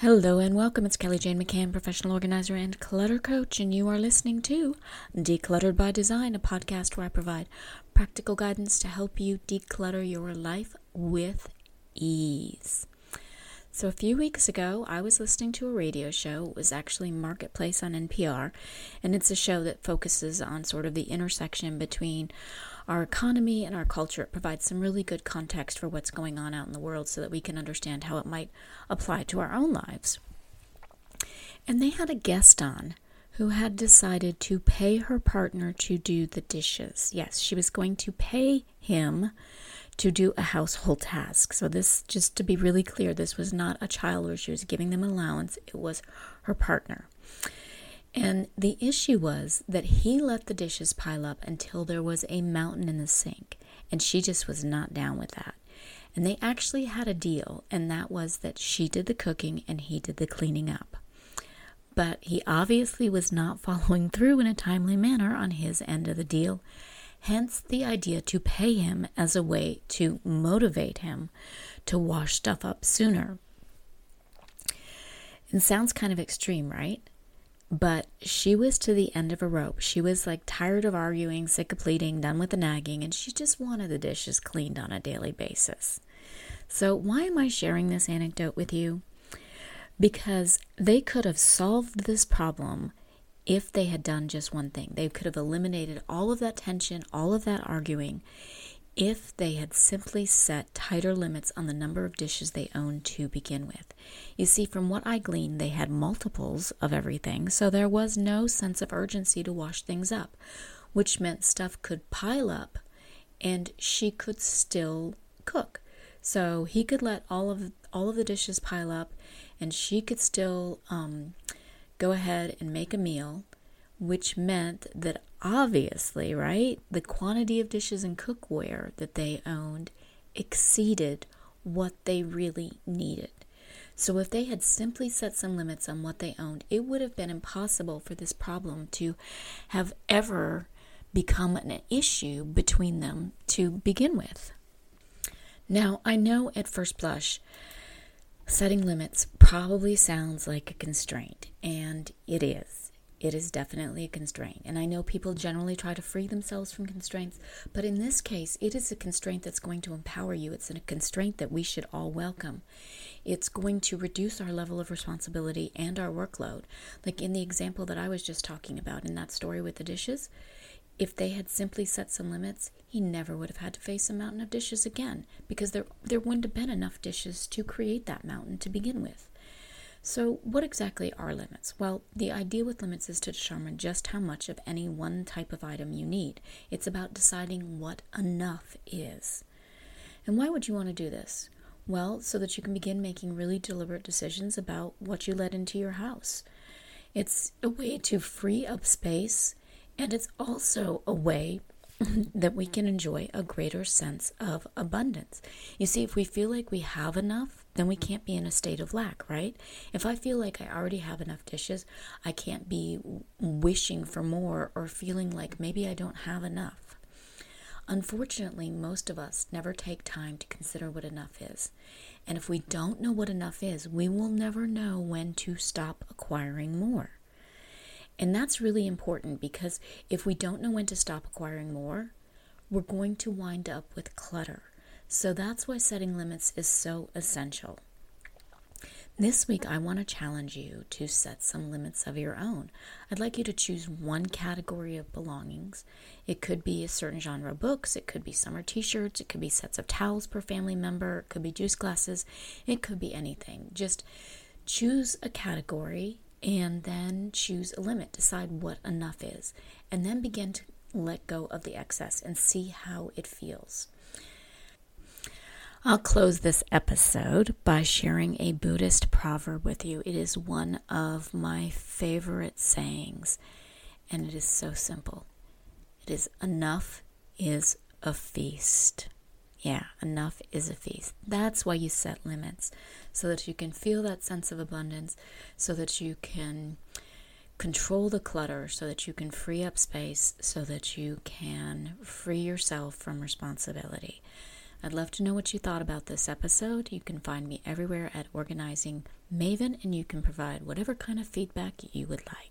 Hello and welcome. It's Kelly Jayne McCann, professional organizer and clutter coach, and you are listening to Decluttered by Design, a podcast where I provide practical guidance to help you declutter your life with ease. So, a few weeks ago, I was listening to a radio show. It was actually Marketplace on NPR, and it's a show that focuses on sort of the intersection between our economy and our culture. It provides some really good context for what's going on out in the world so that we can understand how it might apply to our own lives. And they had a guest on who had decided to pay her partner to do the dishes. Yes, she was going to pay him to do a household task. So, this, just to be really clear, this was not a child where she was giving them an allowance, it was her partner. And the issue was that he let the dishes pile up until there was a mountain in the sink, and she just was not down with that. And they actually had a deal, and that was that she did the cooking and he did the cleaning up. But he obviously was not following through in a timely manner on his end of the deal, Hence the idea to pay him as a way to motivate him to wash stuff up sooner. It sounds kind of extreme, right? But she was to the end of a rope. She was like tired of arguing, sick of pleading, done with the nagging, and she just wanted the dishes cleaned on a daily basis. So, why am I sharing this anecdote with you? Because they could have solved this problem if they had done just one thing. They could have eliminated all of that tension, all of that arguing, if they had simply set tighter limits on the number of dishes they owned to begin with. You see, from what I gleaned, they had multiples of everything, so there was no sense of urgency to wash things up, which meant stuff could pile up and she could still cook. So he could let all of all of the dishes pile up, and she could still um, go ahead and make a meal, which meant that obviously, right, the quantity of dishes and cookware that they owned exceeded what they really needed. So, if they had simply set some limits on what they owned, it would have been impossible for this problem to have ever become an issue between them to begin with. Now, I know at first blush Setting limits probably sounds like a constraint, and it is. It is definitely a constraint. And I know people generally try to free themselves from constraints, but in this case, it is a constraint that's going to empower you. It's a constraint that we should all welcome. It's going to reduce our level of responsibility and our workload. Like in the example that I was just talking about in that story with the dishes, if they had simply set some limits, he never would have had to face a mountain of dishes again because there, there wouldn't have been enough dishes to create that mountain to begin with. So, what exactly are limits? Well, the idea with limits is to determine just how much of any one type of item you need. It's about deciding what enough is. And why would you want to do this? Well, so that you can begin making really deliberate decisions about what you let into your house. It's a way to free up space and it's also a way that we can enjoy a greater sense of abundance. You see, if we feel like we have enough, then we can't be in a state of lack, right? If I feel like I already have enough dishes, I can't be wishing for more or feeling like maybe I don't have enough. Unfortunately, most of us never take time to consider what enough is. And if we don't know what enough is, we will never know when to stop acquiring more. And that's really important because if we don't know when to stop acquiring more, we're going to wind up with clutter. So that's why setting limits is so essential. This week, I want to challenge you to set some limits of your own. I'd like you to choose one category of belongings. It could be a certain genre of books, it could be summer t shirts, it could be sets of towels per family member, it could be juice glasses, it could be anything. Just choose a category and then choose a limit. Decide what enough is, and then begin to let go of the excess and see how it feels. I'll close this episode by sharing a Buddhist proverb with you. It is one of my favorite sayings, and it is so simple. It is enough is a feast. Yeah, enough is a feast. That's why you set limits, so that you can feel that sense of abundance, so that you can control the clutter, so that you can free up space, so that you can free yourself from responsibility. I'd love to know what you thought about this episode. You can find me everywhere at Organizing Maven, and you can provide whatever kind of feedback you would like.